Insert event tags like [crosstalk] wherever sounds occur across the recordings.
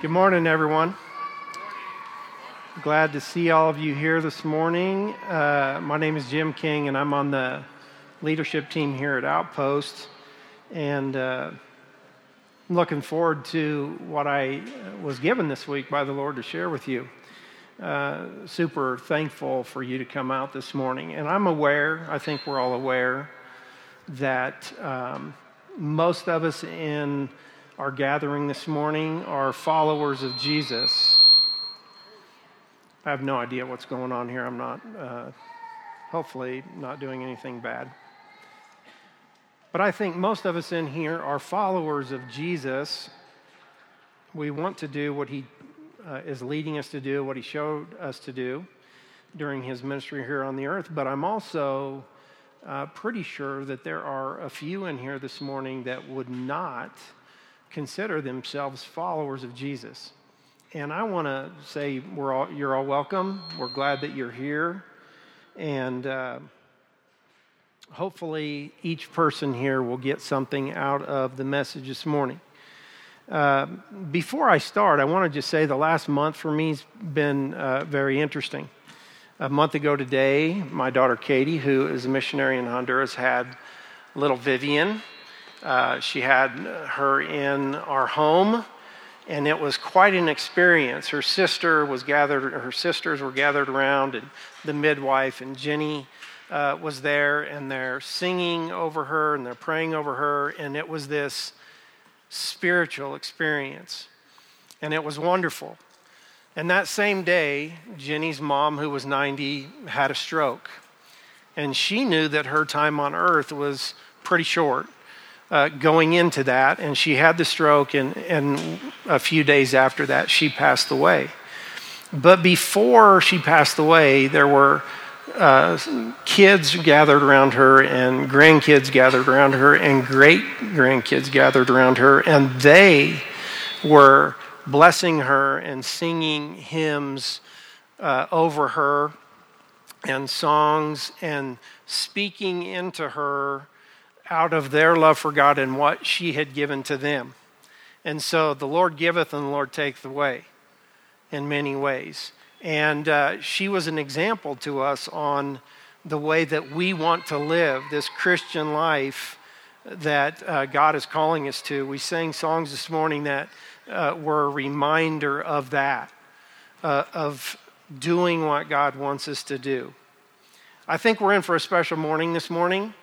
Good morning, everyone. Glad to see all of you here this morning. Uh, my name is Jim King, and I'm on the leadership team here at Outpost. And uh, I'm looking forward to what I was given this week by the Lord to share with you. Uh, super thankful for you to come out this morning. And I'm aware, I think we're all aware, that um, most of us in our gathering this morning are followers of Jesus. I have no idea what's going on here. I'm not, uh, hopefully, not doing anything bad. But I think most of us in here are followers of Jesus. We want to do what he uh, is leading us to do, what he showed us to do during his ministry here on the earth. But I'm also uh, pretty sure that there are a few in here this morning that would not consider themselves followers of Jesus. And I want to say we're all, you're all welcome. We're glad that you're here. And uh, hopefully, each person here will get something out of the message this morning. Uh, before I start, I want to just say the last month for me has been uh, very interesting. A month ago today, my daughter Katie, who is a missionary in Honduras, had little Vivian, uh, she had her in our home, and it was quite an experience. Her sister was gathered, her sisters were gathered around, and the midwife and Jenny uh, was there, and they're singing over her and they're praying over her, and it was this spiritual experience, and it was wonderful. And that same day, Jenny's mom, who was 90, had a stroke. And she knew that her time on earth was pretty short uh, going into that, and she had the stroke, and, and a few days after that, she passed away. But before she passed away, there were uh, kids gathered around her, and grandkids gathered around her, and great grandkids gathered around her, and they were blessing her and singing hymns uh, over her and songs and speaking into her out of their love for God and what she had given to them. And so the Lord giveth and the Lord taketh away in many ways. And uh, she was an example to us on the way that we want to live this Christian life that uh, God is calling us to. We sang songs this morning that uh, were a reminder of that, uh, of doing what God wants us to do. I think we're in for a special morning this morning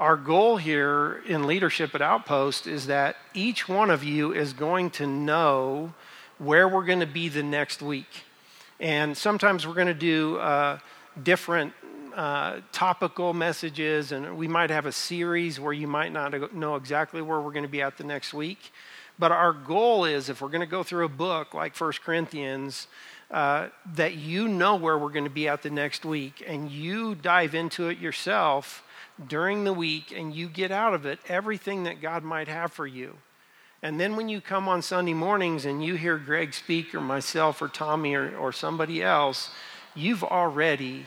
our goal here in leadership at Outpost is that each one of you is going to know where we're going to be the next week. And sometimes we're going to do uh, different uh, topical messages, and we might have a series where you might not know exactly where we're going to be at the next week. But our goal is if we're going to go through a book like First Corinthians, uh, that you know where we're going to be at the next week and you dive into it yourself during the week and you get out of it everything that God might have for you. And then when you come on Sunday mornings and you hear Greg speak or myself or Tommy or, or somebody else, you've already,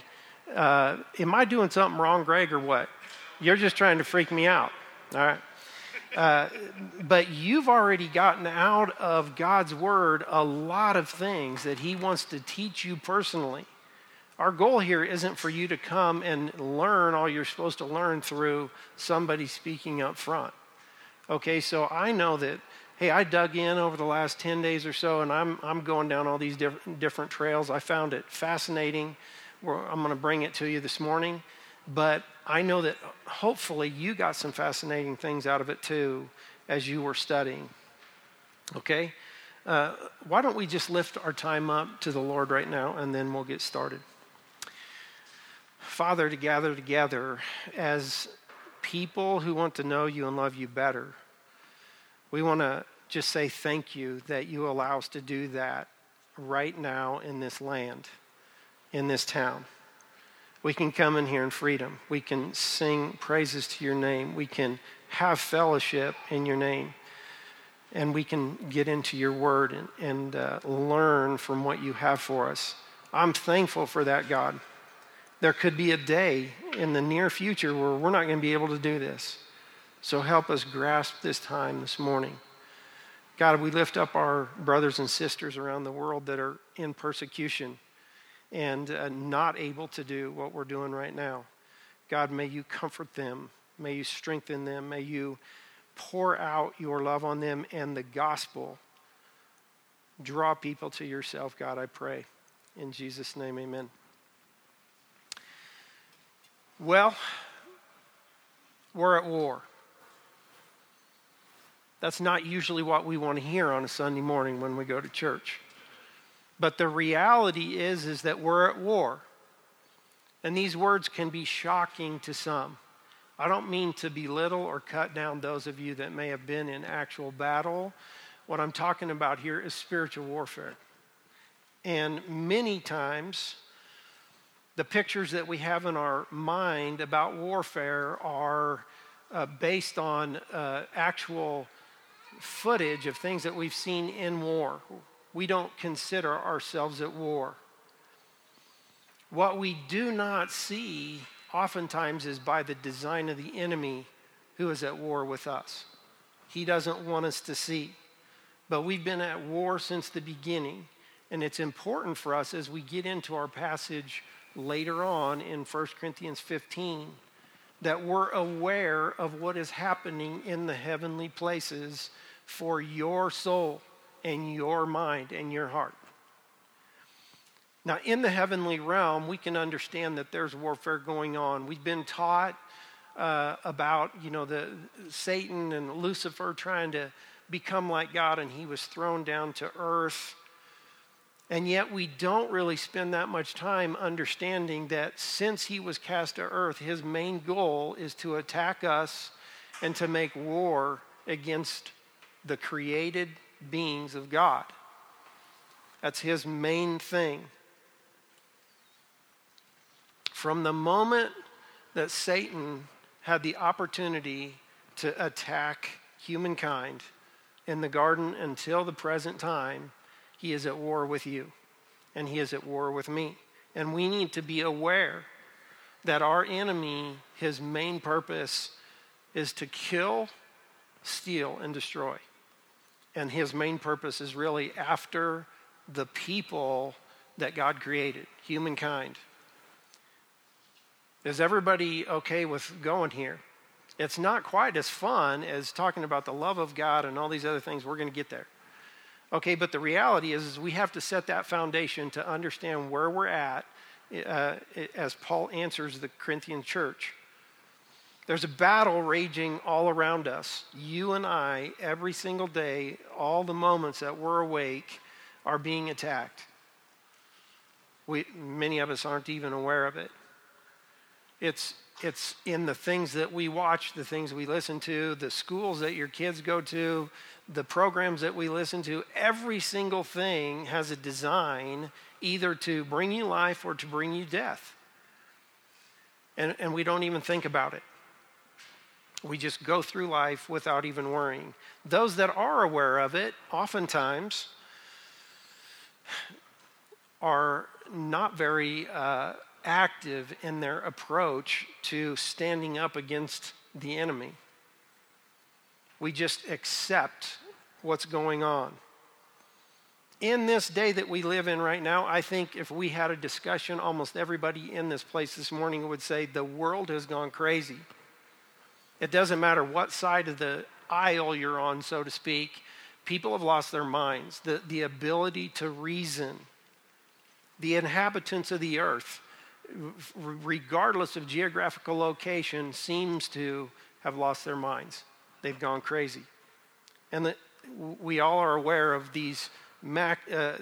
uh, am I doing something wrong, Greg, or what? You're just trying to freak me out. All right. Uh, but you've already gotten out of God's word a lot of things that He wants to teach you personally. Our goal here isn't for you to come and learn all you're supposed to learn through somebody speaking up front. Okay, so I know that, hey, I dug in over the last 10 days or so and I'm, I'm going down all these different, different trails. I found it fascinating. I'm going to bring it to you this morning. But I know that hopefully you got some fascinating things out of it too as you were studying. Okay? Uh, why don't we just lift our time up to the Lord right now and then we'll get started? Father, to gather together as people who want to know you and love you better. We want to just say thank you that you allow us to do that right now in this land, in this town. We can come in here in freedom. We can sing praises to your name. We can have fellowship in your name. And we can get into your word and, and uh, learn from what you have for us. I'm thankful for that, God there could be a day in the near future where we're not going to be able to do this. So help us grasp this time this morning. God, we lift up our brothers and sisters around the world that are in persecution and uh, not able to do what we're doing right now. God, may you comfort them. May you strengthen them. May you pour out your love on them and the gospel. Draw people to yourself, God, I pray. In Jesus' name, amen. Well, we're at war. That's not usually what we want to hear on a Sunday morning when we go to church. But the reality is is that we're at war. And these words can be shocking to some. I don't mean to belittle or cut down those of you that may have been in actual battle. What I'm talking about here is spiritual warfare. And many times, the pictures that we have in our mind about warfare are uh, based on uh, actual footage of things that we've seen in war. We don't consider ourselves at war. What we do not see oftentimes is by the design of the enemy who is at war with us. He doesn't want us to see. But we've been at war since the beginning. And it's important for us as we get into our passage later on in 1 Corinthians 15 that we're aware of what is happening in the heavenly places for your soul and your mind and your heart. Now, in the heavenly realm, we can understand that there's warfare going on. We've been taught uh, about, you know, the Satan and Lucifer trying to become like God, and he was thrown down to earth. And yet, we don't really spend that much time understanding that since he was cast to earth, his main goal is to attack us and to make war against the created beings of God. That's his main thing. From the moment that Satan had the opportunity to attack humankind in the garden until the present time, he is at war with you and he is at war with me. And we need to be aware that our enemy, his main purpose is to kill, steal, and destroy and his main purpose is really after the people that God created, humankind. Is everybody okay with going here? It's not quite as fun as talking about the love of God and all these other things. We're going to get there. Okay, but the reality is, is we have to set that foundation to understand where we're at uh, as Paul answers the Corinthian church. There's a battle raging all around us. You and I, every single day, all the moments that we're awake, are being attacked. We, many of us aren't even aware of it. It's, it's in the things that we watch, the things we listen to, the schools that your kids go to, the programs that we listen to. Every single thing has a design either to bring you life or to bring you death. And, and we don't even think about it. We just go through life without even worrying. Those that are aware of it, oftentimes, are not very uh, active in their approach to standing up against the enemy. We just accept what's going on. In this day that we live in right now, I think if we had a discussion, almost everybody in this place this morning would say the world has gone crazy. It doesn't matter what side of the aisle you're on, so to speak, people have lost their minds. The, the ability to reason. The inhabitants of the earth, regardless of geographical location, seems to have lost their minds. They've gone crazy. And we all are aware of these mac, uh,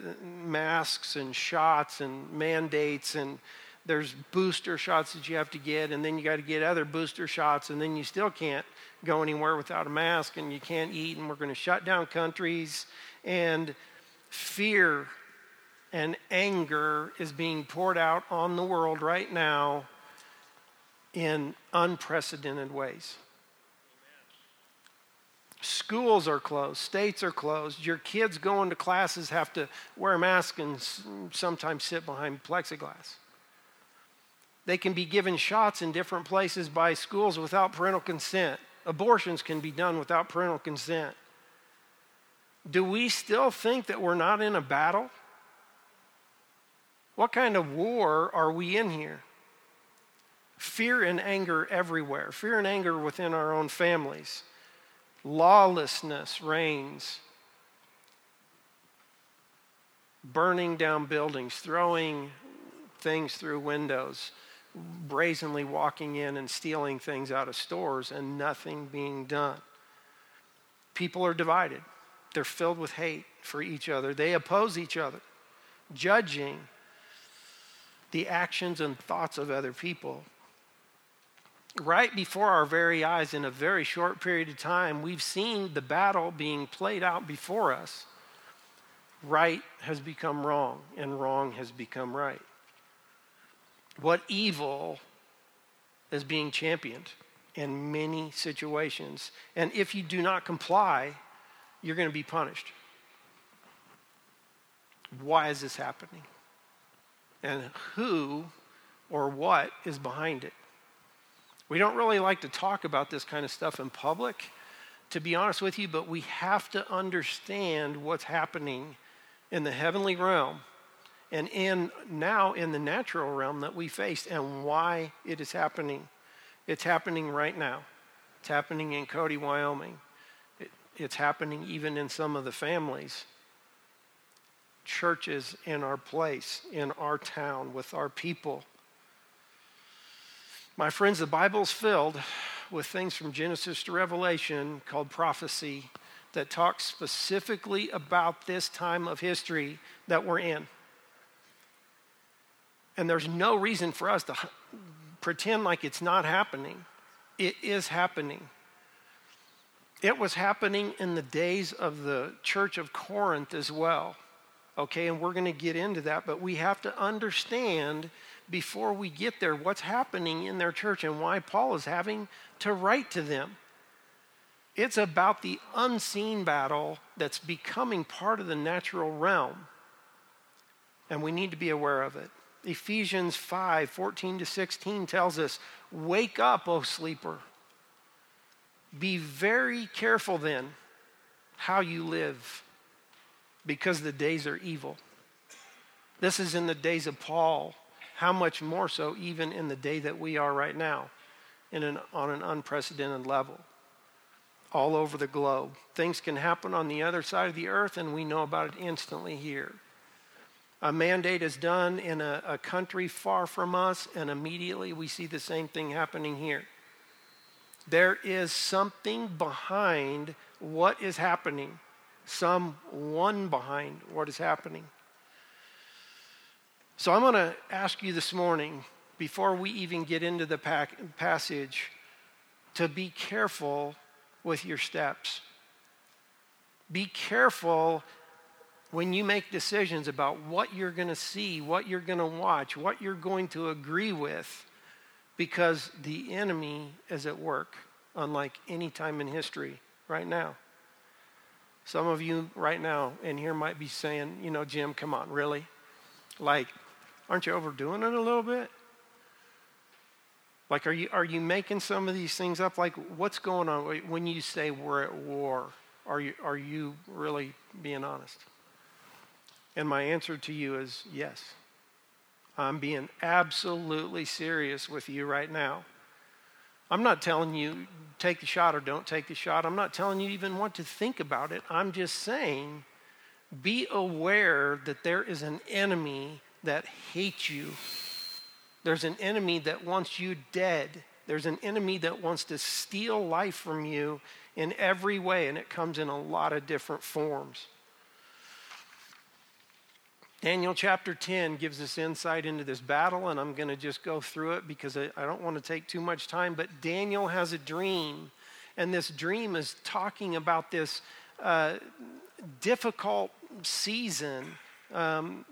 masks and shots and mandates and there's booster shots that you have to get, and then you got to get other booster shots, and then you still can't go anywhere without a mask, and you can't eat, and we're going to shut down countries. And fear and anger is being poured out on the world right now in unprecedented ways. Schools are closed, states are closed. Your kids going to classes have to wear a mask and sometimes sit behind plexiglass. They can be given shots in different places by schools without parental consent. Abortions can be done without parental consent. Do we still think that we're not in a battle? What kind of war are we in here? Fear and anger everywhere, fear and anger within our own families. Lawlessness reigns. Burning down buildings, throwing things through windows, brazenly walking in and stealing things out of stores, and nothing being done. People are divided. They're filled with hate for each other. They oppose each other, judging the actions and thoughts of other people. Right before our very eyes, in a very short period of time, we've seen the battle being played out before us. Right has become wrong, and wrong has become right. What evil is being championed in many situations. And if you do not comply, you're going to be punished. Why is this happening? And who or what is behind it? We don't really like to talk about this kind of stuff in public, to be honest with you, but we have to understand what's happening in the heavenly realm and in now in the natural realm that we face and why it is happening. It's happening right now. It's happening in Cody, Wyoming. It, it's happening even in some of the families. Churches in our place, in our town, with our people. My friends, the Bible's filled with things from Genesis to Revelation called prophecy that talks specifically about this time of history that we're in. And there's no reason for us to pretend like it's not happening. It is happening. It was happening in the days of the church of Corinth as well. Okay, and we're going to get into that, but we have to understand before we get there what's happening in their church and why Paul is having to write to them. It's about the unseen battle that's becoming part of the natural realm, and we need to be aware of it. Ephesians 5 14 to 16 tells us, Wake up, O sleeper. Be very careful then how you live, because the days are evil. This is in the days of Paul. How much more so, even in the day that we are right now, in an, on an unprecedented level, all over the globe. Things can happen on the other side of the earth, and we know about it instantly here. A mandate is done in a, a country far from us, and immediately we see the same thing happening here. There is something behind what is happening, someone behind what is happening. So I'm going to ask you this morning, before we even get into the passage, to be careful with your steps. Be careful when you make decisions about what you're going to see, what you're going to watch, what you're going to agree with, because the enemy is at work, unlike any time in history right now. Some of you right now in here might be saying, you know, Jim, come on, really? Like, aren't you overdoing it a little bit? Like, are you, are you making some of these things up? Like, what's going on when you say we're at war? Are you, are you really being honest? And my answer to you is yes. I'm being absolutely serious with you right now. I'm not telling you take the shot or don't take the shot. I'm not telling you even what to think about it. I'm just saying be aware that there is an enemy that hate you. There's an enemy that wants you dead. There's an enemy that wants to steal life from you in every way, and it comes in a lot of different forms. Daniel chapter 10 gives us insight into this battle, and I'm going to just go through it because I, don't want to take too much time. But Daniel has a dream, and this dream is talking about this uh, difficult season. Um,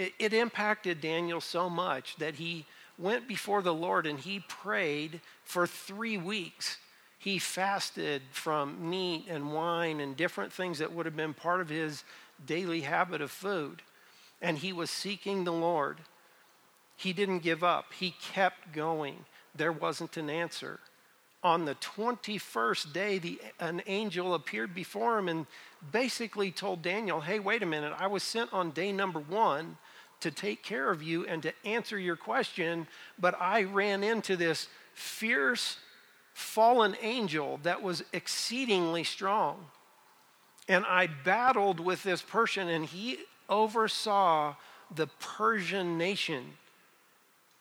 it, it impacted Daniel so much that he went before the Lord and he prayed for three weeks. He fasted from meat and wine and different things that would have been part of his daily habit of food and he was seeking the Lord. He didn't give up, he kept going. There wasn't an answer. on the 21st day, the, an angel appeared before him and basically told Daniel, Hey, wait a minute, I was sent on day number one to take care of you and to answer your question, but I ran into this fierce fallen angel that was exceedingly strong. And I battled with this person, and he oversaw the Persian nation.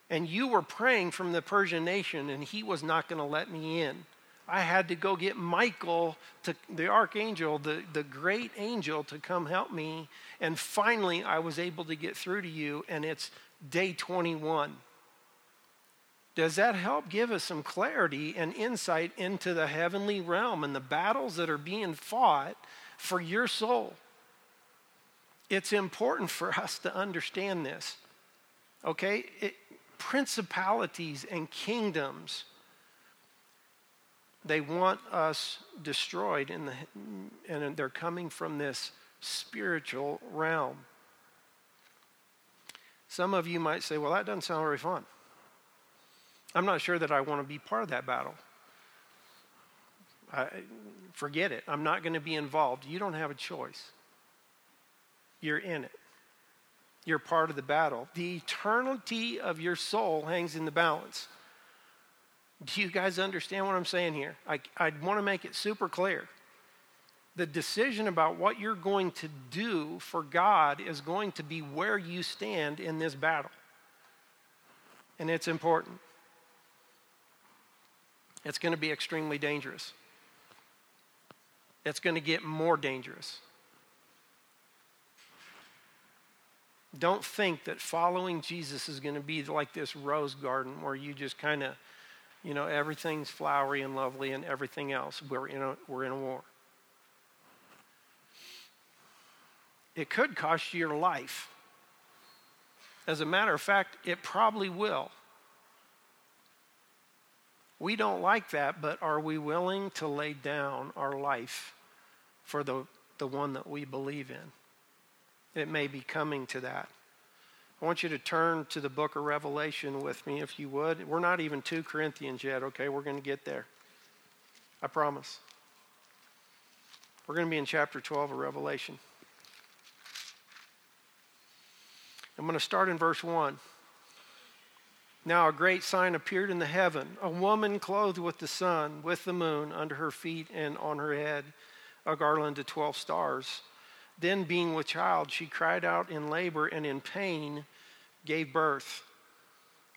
And you were praying from the Persian nation, and he was not going to let me in. I had to go get Michael, to, the archangel, the, the great angel, to come help me. And finally, I was able to get through to you, and it's day 21. Does that help give us some clarity and insight into the heavenly realm and the battles that are being fought for your soul? It's important for us to understand this. Okay? It, principalities and kingdoms they want us destroyed, in the, and they're coming from this spiritual realm. Some of you might say, well, that doesn't sound very fun. I'm not sure that I want to be part of that battle. I, forget it. I'm not going to be involved. You don't have a choice. You're in it. You're part of the battle. The eternity of your soul hangs in the balance. Do you guys understand what I'm saying here? I, I want to make it super clear. The decision about what you're going to do for God is going to be where you stand in this battle. And it's important. It's going to be extremely dangerous. It's going to get more dangerous. Don't think that following Jesus is going to be like this rose garden where you just kind of you know, everything's flowery and lovely and everything else. We're in a, we're in a war. It could cost you your life. As a matter of fact, it probably will. We don't like that, but are we willing to lay down our life for the, the one that we believe in? It may be coming to that. I want you to turn to the book of Revelation with me, if you would. We're not even 2 Corinthians yet, okay? We're going to get there. I promise. We're going to be in chapter 12 of Revelation. I'm going to start in verse 1. Now a great sign appeared in the heaven a woman clothed with the sun, with the moon under her feet, and on her head a garland of 12 stars. Then, being with child, she cried out in labor and in pain gave birth.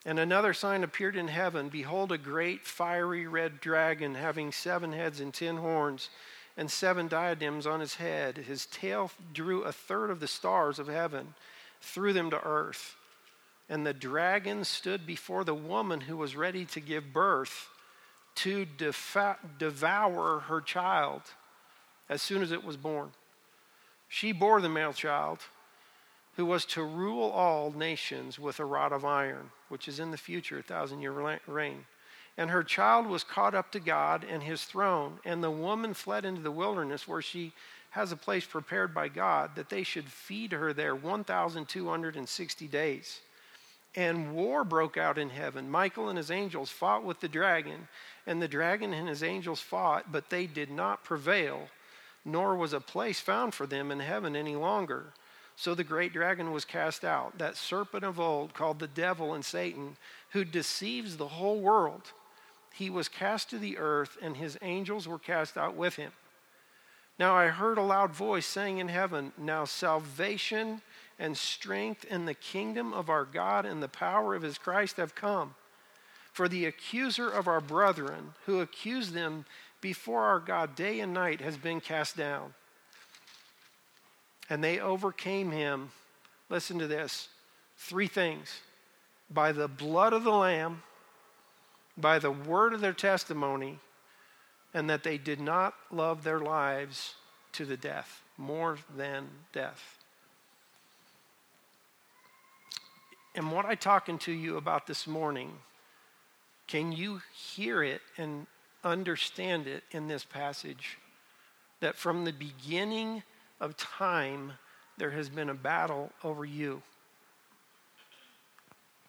And another sign appeared in heaven Behold, a great fiery red dragon having seven heads and ten horns and seven diadems on his head. His tail drew a third of the stars of heaven, threw them to earth. And the dragon stood before the woman who was ready to give birth to defa- devour her child as soon as it was born. She bore the male child who was to rule all nations with a rod of iron, which is in the future, a thousand year reign. And her child was caught up to God and his throne. And the woman fled into the wilderness where she has a place prepared by God that they should feed her there 1,260 days. And war broke out in heaven. Michael and his angels fought with the dragon, and the dragon and his angels fought, but they did not prevail nor was a place found for them in heaven any longer. So the great dragon was cast out, that serpent of old called the devil and Satan, who deceives the whole world. He was cast to the earth, and his angels were cast out with him. Now I heard a loud voice saying in heaven, Now salvation and strength in the kingdom of our God and the power of his Christ have come. For the accuser of our brethren, who accused them before our God day and night has been cast down. And they overcame him. Listen to this three things by the blood of the Lamb, by the word of their testimony, and that they did not love their lives to the death, more than death. And what I'm talking to you about this morning, can you hear it and understand it in this passage that from the beginning of time, there has been a battle over you.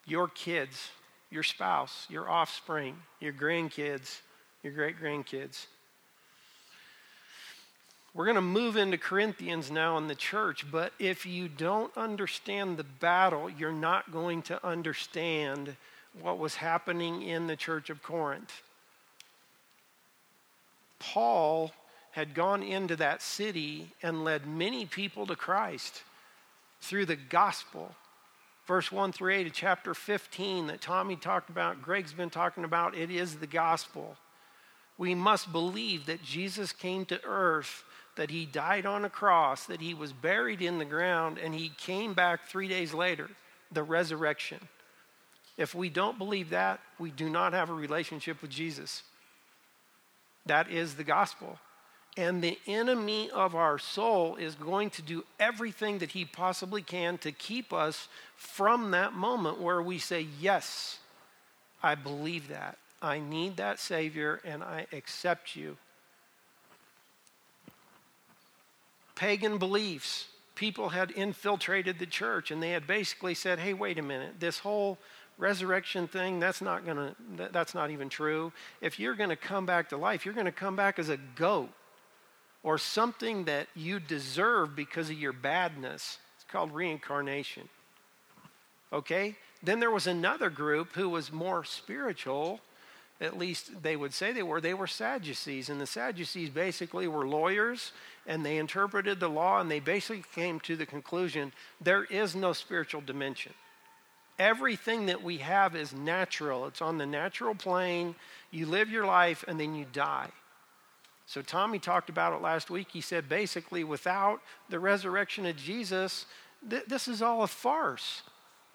Your kids, your spouse, your offspring, your grandkids, your great grandkids. We're going to move into Corinthians now in the church, but if you don't understand the battle, you're not going to understand what was happening in the church of Corinth. Paul had gone into that city and led many people to Christ through the gospel. Verse 1 through 8 of chapter 15 that Tommy talked about, Greg's been talking about, it is the gospel. We must believe that Jesus came to earth that he died on a cross, that he was buried in the ground, and he came back three days later, the resurrection. If we don't believe that, we do not have a relationship with Jesus. That is the gospel. And the enemy of our soul is going to do everything that he possibly can to keep us from that moment where we say, Yes, I believe that. I need that Savior and I accept you. pagan beliefs. People had infiltrated the church and they had basically said, hey, wait a minute, this whole resurrection thing, that's not going to, that's not even true. If you're going to come back to life, you're going to come back as a goat or something that you deserve because of your badness. It's called reincarnation. Okay? Then there was another group who was more spiritual at least they would say they were, they were Sadducees. And the Sadducees basically were lawyers and they interpreted the law and they basically came to the conclusion there is no spiritual dimension. Everything that we have is natural, it's on the natural plane. You live your life and then you die. So, Tommy talked about it last week. He said basically, without the resurrection of Jesus, th- this is all a farce.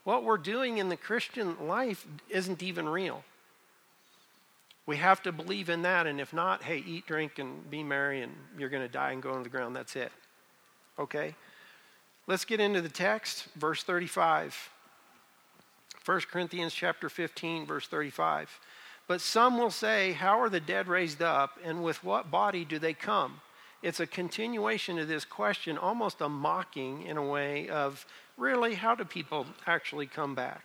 What we're doing in the Christian life isn't even real. We have to believe in that, and if not, hey, eat, drink, and be merry, and you're going to die and go into the ground. That's it. Okay? Let's get into the text, verse 35. 1 Corinthians chapter 15, verse 35. But some will say, How are the dead raised up, and with what body do they come? It's a continuation of this question, almost a mocking in a way of really, how do people actually come back?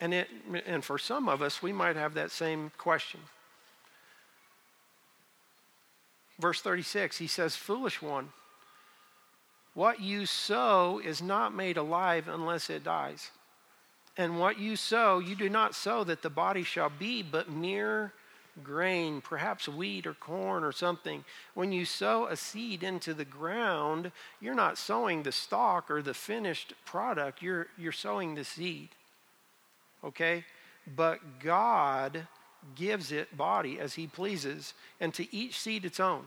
And, it, and for some of us, we might have that same question. Verse 36, he says, Foolish one, what you sow is not made alive unless it dies. And what you sow, you do not sow that the body shall be, but mere grain, perhaps wheat or corn or something. When you sow a seed into the ground, you're not sowing the stalk or the finished product, you're, you're sowing the seed okay? But God gives it body as he pleases, and to each seed its own.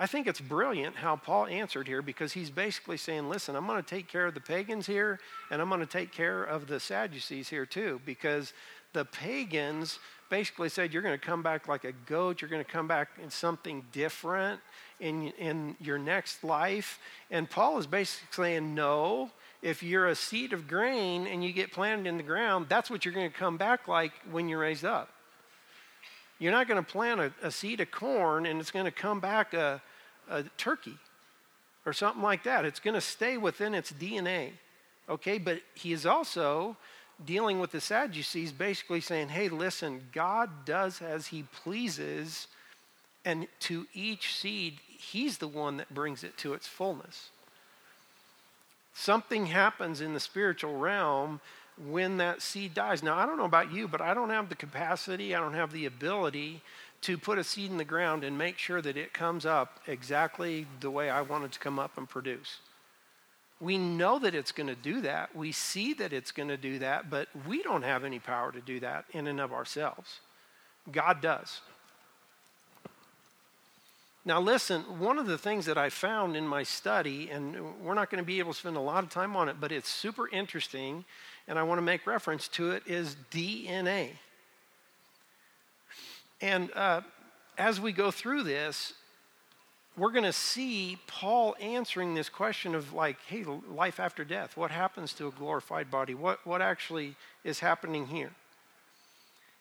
I think it's brilliant how Paul answered here because he's basically saying, listen, I'm going to take care of the pagans here, and I'm going to take care of the Sadducees here too, because the pagans basically said, you're going to come back like a goat, you're going to come back in something different in, in your next life. And Paul is basically saying, no, if you're a seed of grain and you get planted in the ground, that's what you're going to come back like when you're raised up. You're not going to plant a, a seed of corn and it's going to come back a, a turkey or something like that. It's going to stay within its DNA. Okay, but he is also dealing with the Sadducees, basically saying, hey, listen, God does as he pleases, and to each seed, he's the one that brings it to its fullness. Something happens in the spiritual realm when that seed dies. Now, I don't know about you, but I don't have the capacity, I don't have the ability to put a seed in the ground and make sure that it comes up exactly the way I want it to come up and produce. We know that it's going to do that. We see that it's going to do that, but we don't have any power to do that in and of ourselves. God does. Now, listen, one of the things that I found in my study, and we're not going to be able to spend a lot of time on it, but it's super interesting, and I want to make reference to it, is DNA. And uh, as we go through this, we're going to see Paul answering this question of, like, hey, life after death. What happens to a glorified body? What, what actually is happening here?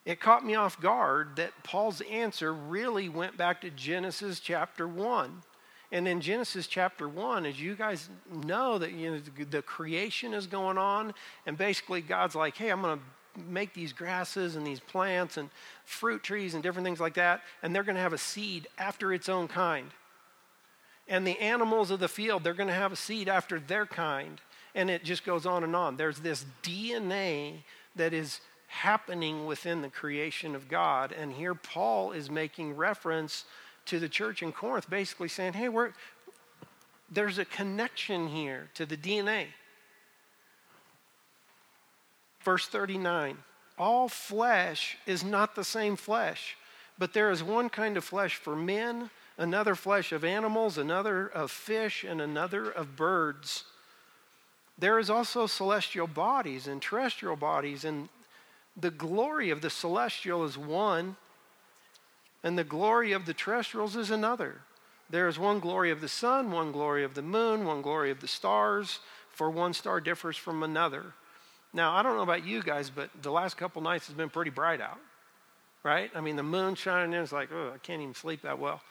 it caught me off guard that Paul's answer really went back to Genesis chapter 1. And in Genesis chapter 1, as you guys know, that you know, the creation is going on, and basically God's like, hey, I'm going to make these grasses and these plants and fruit trees and different things like that, and they're going to have a seed after its own kind. And the animals of the field, they're going to have a seed after their kind. And it just goes on and on. There's this DNA that is happening within the creation of God. And here Paul is making reference to the church in Corinth, basically saying, hey, there's a connection here to the DNA. Verse 39 All flesh is not the same flesh, but there is one kind of flesh for men, another flesh of animals, another of fish, and another of birds. There is also celestial bodies and terrestrial bodies, and the glory of the celestial is one, and the glory of the terrestrials is another. There is one glory of the sun, one glory of the moon, one glory of the stars, for one star differs from another. Now, I don't know about you guys, but the last couple nights has been pretty bright out, right? I mean, the moon shining in is like, oh, I can't even sleep that well.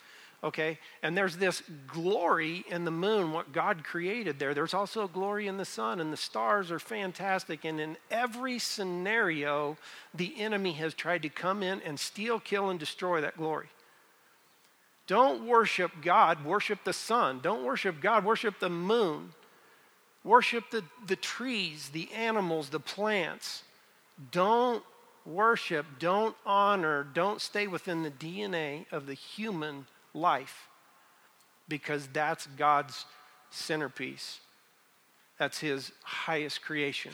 Okay? And there's this glory in the moon, what God created there. There's also glory in the sun, and the stars are fantastic. And in every scenario, the enemy has tried to come in and steal, kill, and destroy that glory. Don't worship God, worship the sun. Don't worship God, worship the moon. Worship the, the trees, the animals, the plants. Don't worship, don't honor, don't stay within the DNA of the human life because that's God's centerpiece. That's His highest creation.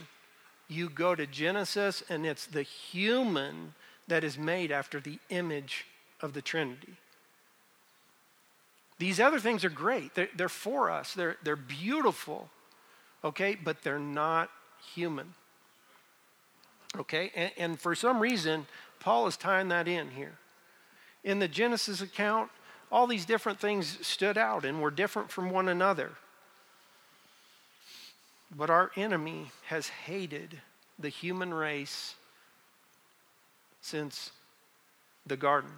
You go to Genesis, and it's the human that is made after the image of the Trinity. These other things are great. They're, they're for us, they're, they're beautiful, okay? But they're not human. Okay? And, and for some reason, Paul is tying that in here. In the Genesis account, all these different things stood out and were different from one another. But our enemy has hated the human race since the garden.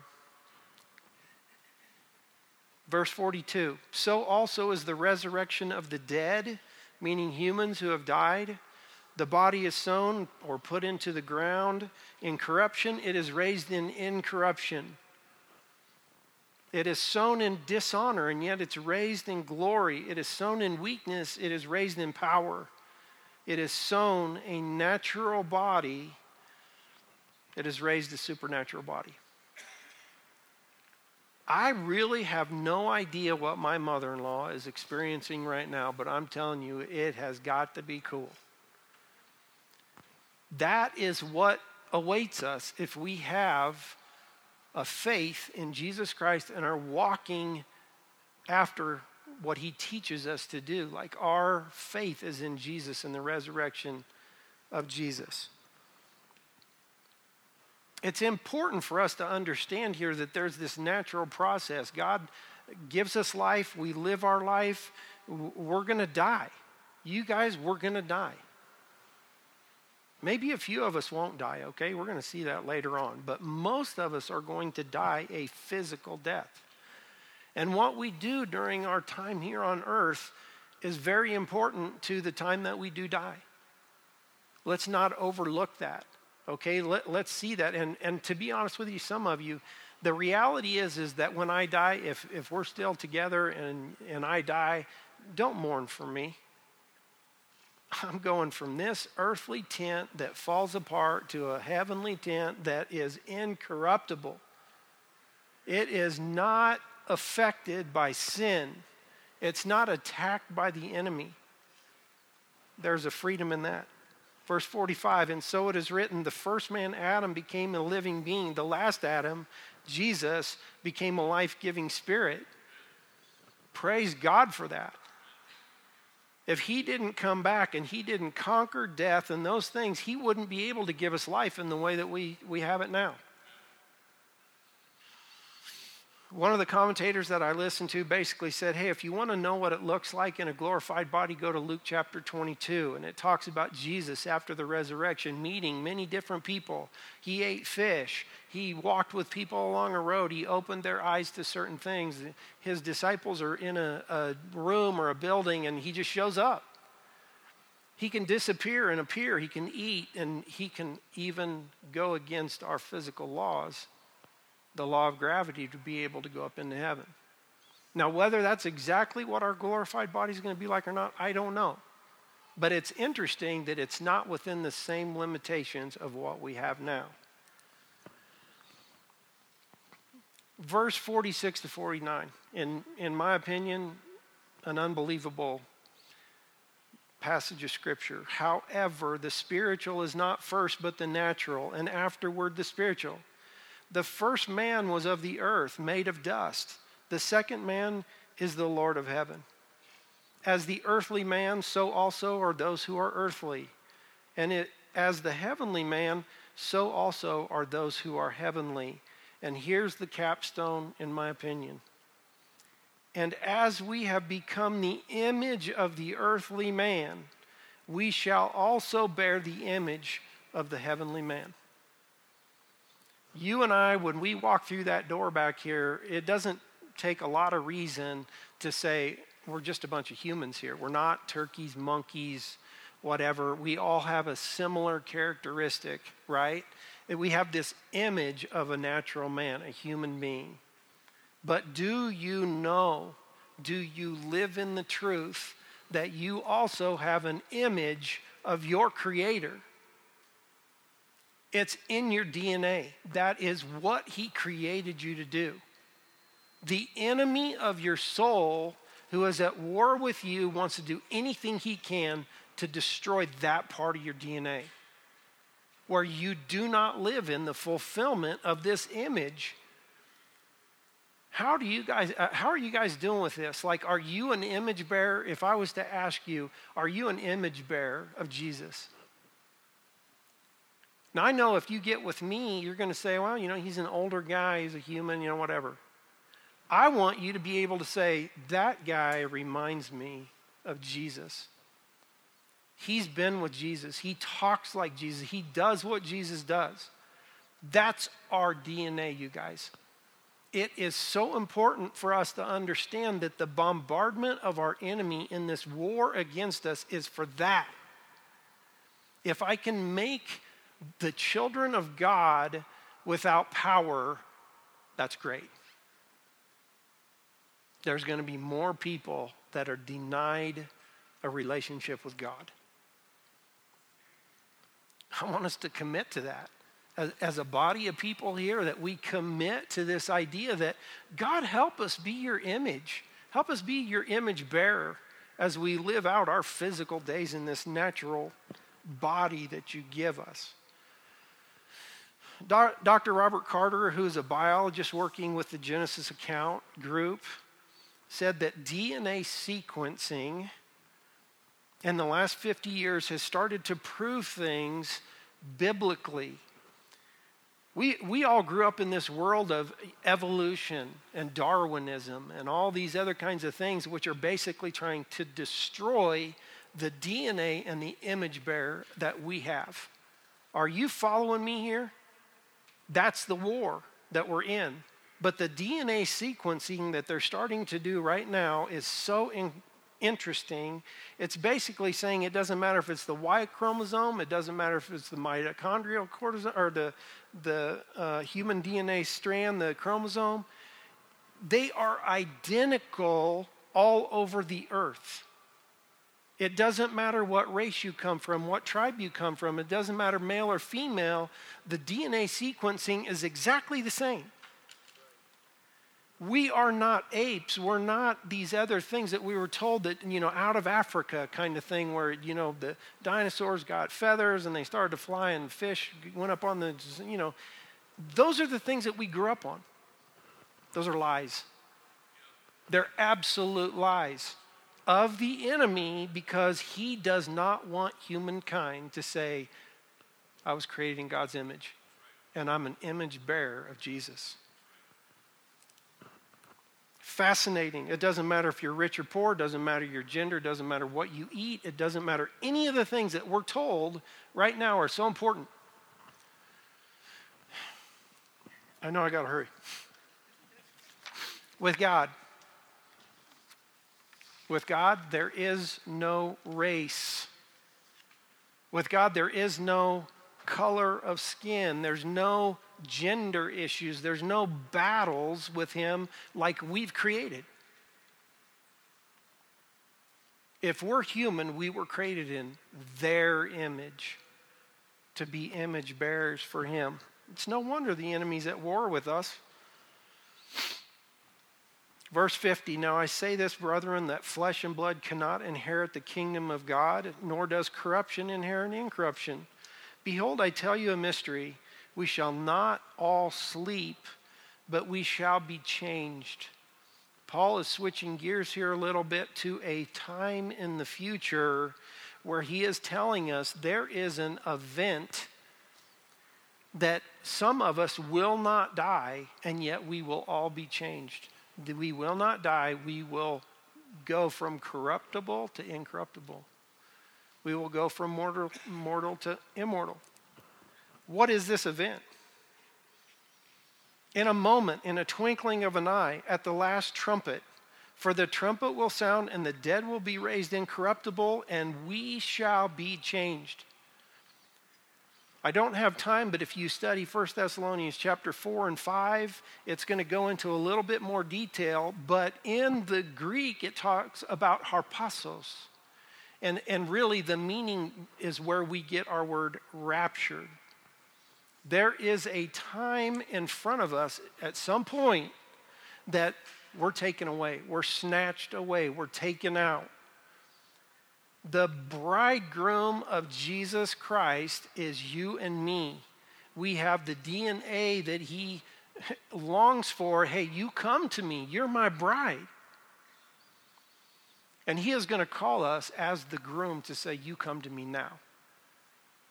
Verse 42 So also is the resurrection of the dead, meaning humans who have died. The body is sown or put into the ground in corruption, it is raised in incorruption. It is sown in dishonor, and yet it's raised in glory. It is sown in weakness, it is raised in power. It is sown a natural body, it is raised a supernatural body. I really have no idea what my mother in law is experiencing right now, but I'm telling you, it has got to be cool. That is what awaits us if we have a faith in Jesus Christ and are walking after what he teaches us to do. Like our faith is in Jesus and the resurrection of Jesus it's important for us to understand here that there's this natural process. God gives us life, we live our life, we're going to die. You guys, we're going to die. Maybe a few of us won't die, okay? We're going to see that later on. But most of us are going to die a physical death. And what we do during our time here on earth is very important to the time that we do die. Let's not overlook that. Okay, Let, let's see that. And, and to be honest with you, some of you, the reality is, is that when I die, if, if we're still together and, and I die, don't mourn for me. [laughs] I'm going from this earthly tent that falls apart to a heavenly tent that is incorruptible. It is not affected by sin, it's not attacked by the enemy. There's a freedom in that. Verse 45, and so it is written the first man, Adam, became a living being. The last Adam, Jesus, became a life giving spirit. Praise God for that. If he didn't come back and he didn't conquer death and those things, he wouldn't be able to give us life in the way that we, we have it now. One of the commentators that I listened to basically said, Hey, if you want to know what it looks like in a glorified body, go to Luke chapter 22. And it talks about Jesus after the resurrection meeting many different people. He ate fish, he walked with people along a road, he opened their eyes to certain things. His disciples are in a, a room or a building, and he just shows up. He can disappear and appear. He can eat, and he can even go against our physical laws, the law of gravity, to be able to go up into heaven. Now, whether that's exactly what our glorified body is going to be like or not, I don't know. But it's interesting that it's not within the same limitations of what we have now. Verse 46 to 49, in, in my opinion, an unbelievable passage of scripture. However, the spiritual is not first, but the natural, and afterward the spiritual. The first man was of the earth, made of dust. The second man is the Lord of heaven. As the earthly man, so also are those who are earthly. And it, as the heavenly man, so also are those who are heavenly. And here's the capstone, in my opinion. And as we have become the image of the earthly man, we shall also bear the image of the heavenly man. You and I, when we walk through that door back here, it doesn't take a lot of reason to say we're just a bunch of humans here. We're not turkeys, monkeys, whatever. We all have a similar characteristic, right? We have this image of a natural man, a human being. But do you know, do you live in the truth that you also have an image of your Creator? It's in your DNA. That is what He created you to do. The enemy of your soul, who is at war with you, wants to do anything he can to destroy that part of your DNA where you do not live in the fulfillment of this image how do you guys uh, how are you guys doing with this like are you an image bearer if i was to ask you are you an image bearer of jesus now i know if you get with me you're going to say well you know he's an older guy he's a human you know whatever. I want you to be able to say that guy reminds me of jesus. He's been with jesus. He talks like jesus. He does what jesus does. That's our dna you guys. It is so important for us to understand that the bombardment of our enemy in this war against us is for that. If I can make the children of God without power, that's great. There's going to be more people that are denied a relationship with God. I want us to commit to that as, as a body of people here that we commit to this idea that God help us be your image. Help us be your image bearer as we live out our physical days in this natural body that you give us. Dr. Robert Carter, who's a biologist working with the Genesis account group, said that DNA sequencing in the last 50 years has started to prove things biblically we, we all grew up in this world of evolution and Darwinism and all these other kinds of things, which are basically trying to destroy the DNA and the image bearer that we have. Are you following me here? That's the war that we're in. But the DNA sequencing that they're starting to do right now is so in, interesting. It's basically saying it doesn't matter if it's the Y chromosome, it doesn't matter if it's the mitochondrial or the, the uh, human DNA strand, the chromosome. They are identical all over the earth. It doesn't matter what race you come from, what tribe you come from, it doesn't matter male or female, the DNA sequencing is exactly the same. We are not apes. We're not these other things that we were told that, you know, out of Africa kind of thing where, you know, the dinosaurs got feathers and they started to fly and fish went up on the, you know. Those are the things that we grew up on. Those are lies. They're absolute lies of the enemy because he does not want humankind to say, I was created in God's image and I'm an image bearer of Jesus fascinating. It doesn't matter if you're rich or poor, it doesn't matter your gender, it doesn't matter what you eat, it doesn't matter any of the things that we're told right now are so important. I know I got to hurry. With God, with God, there is no race. With God, there is no color of skin, there's no gender issues, there's no battles with Him like we've created. If we're human, we were created in their image to be image bearers for Him. It's no wonder the enemy's at war with us. Verse 50 Now I say this, brethren, that flesh and blood cannot inherit the kingdom of God, nor does corruption inherit incorruption. Behold, I tell you a mystery. We shall not all sleep, but we shall be changed. Paul is switching gears here a little bit to a time in the future where he is telling us there is an event that some of us will not die, and yet we will all be changed. We will not die, we will go from corruptible to incorruptible. We will go from mortal, mortal to immortal. What is this event? In a moment, in a twinkling of an eye, at the last trumpet, for the trumpet will sound, and the dead will be raised incorruptible, and we shall be changed. I don't have time, but if you study 1 Thessalonians chapter 4 and 5, it's going to go into a little bit more detail. But in the Greek, it talks about harpasos. And, and really, the meaning is where we get our word raptured. There is a time in front of us at some point that we're taken away, we're snatched away, we're taken out the bridegroom of Jesus Christ is you and me. We have the DNA that he [laughs] longs for. Hey, you come to me. You're my bride. And he is going to call us as the groom to say, You come to me now.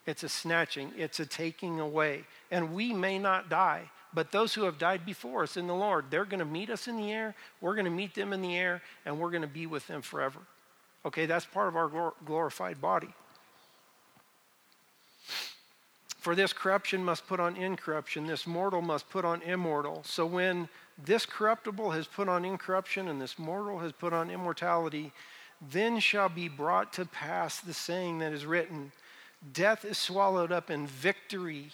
It's a snatching, it's a taking away. And we may not die, but those who have died before us in the Lord, they're going to meet us in the air. We're going to meet them in the air, and we're going to be with them forever. Okay, that's part of our glorified body. For this corruption must put on incorruption, this mortal must put on immortal. So when this corruptible has put on incorruption and this mortal has put on immortality, then shall be brought to pass the saying that is written Death is swallowed up in victory.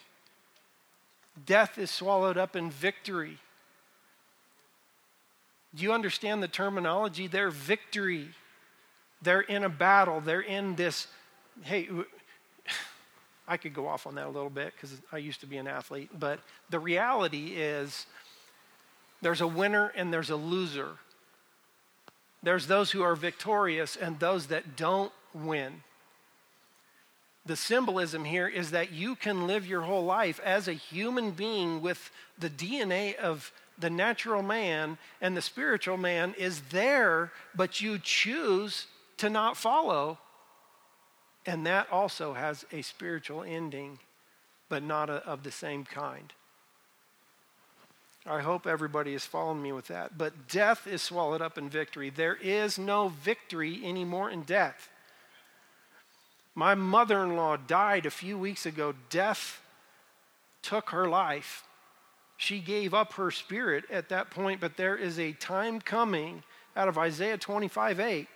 Death is swallowed up in victory. Do you understand the terminology there? Victory. They're in a battle. They're in this. Hey, [sighs] I could go off on that a little bit because I used to be an athlete, but the reality is there's a winner and there's a loser. There's those who are victorious and those that don't win. The symbolism here is that you can live your whole life as a human being with the DNA of the natural man and the spiritual man is there, but you choose to not follow. And that also has a spiritual ending, but not a, of the same kind. I hope everybody is following me with that. But death is swallowed up in victory. There is no victory anymore in death. My mother in law died a few weeks ago. Death took her life. She gave up her spirit at that point, but there is a time coming out of Isaiah 25 8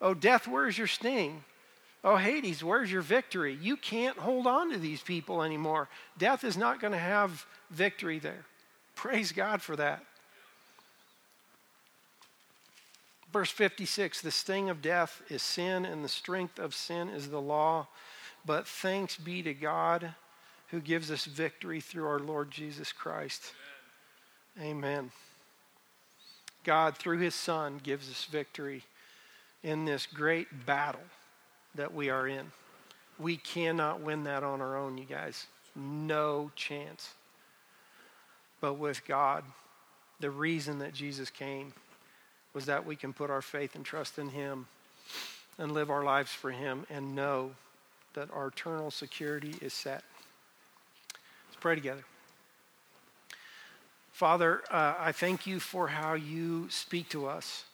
Oh, death, where's your sting? Oh, Hades, where's your victory? You can't hold on to these people anymore. Death is not going to have victory there. Praise God for that. Verse 56 The sting of death is sin, and the strength of sin is the law. But thanks be to God who gives us victory through our Lord Jesus Christ. Amen. Amen. God, through his Son, gives us victory in this great battle that we are in. We cannot win that on our own, you guys. No chance. But with God, the reason that Jesus came was that we can put our faith and trust in Him and live our lives for Him and know that our eternal security is set. Let's pray together. Father, uh, I thank you for how you speak to us.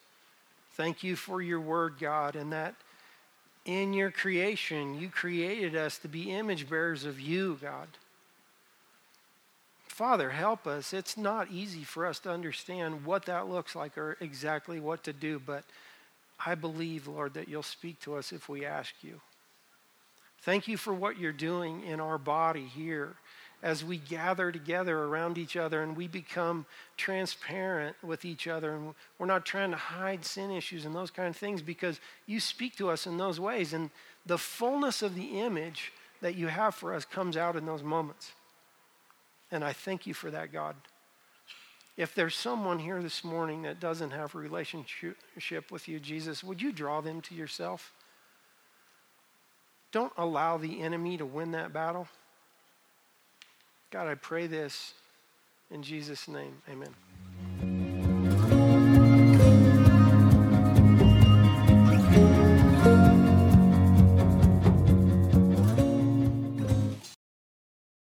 Thank you for your word, God, and that in your creation, you created us to be image bearers of you, God. Father, help us. It's not easy for us to understand what that looks like or exactly what to do, but I believe, Lord, that you'll speak to us if we ask you. Thank you for what you're doing in our body here as we gather together around each other and we become transparent with each other. And we're not trying to hide sin issues and those kind of things because you speak to us in those ways. And the fullness of the image that you have for us comes out in those moments. And I thank you for that, God. If there's someone here this morning that doesn't have a relationship with you, Jesus, would you draw them to yourself? Don't allow the enemy to win that battle. God, I pray this in Jesus' name. Amen.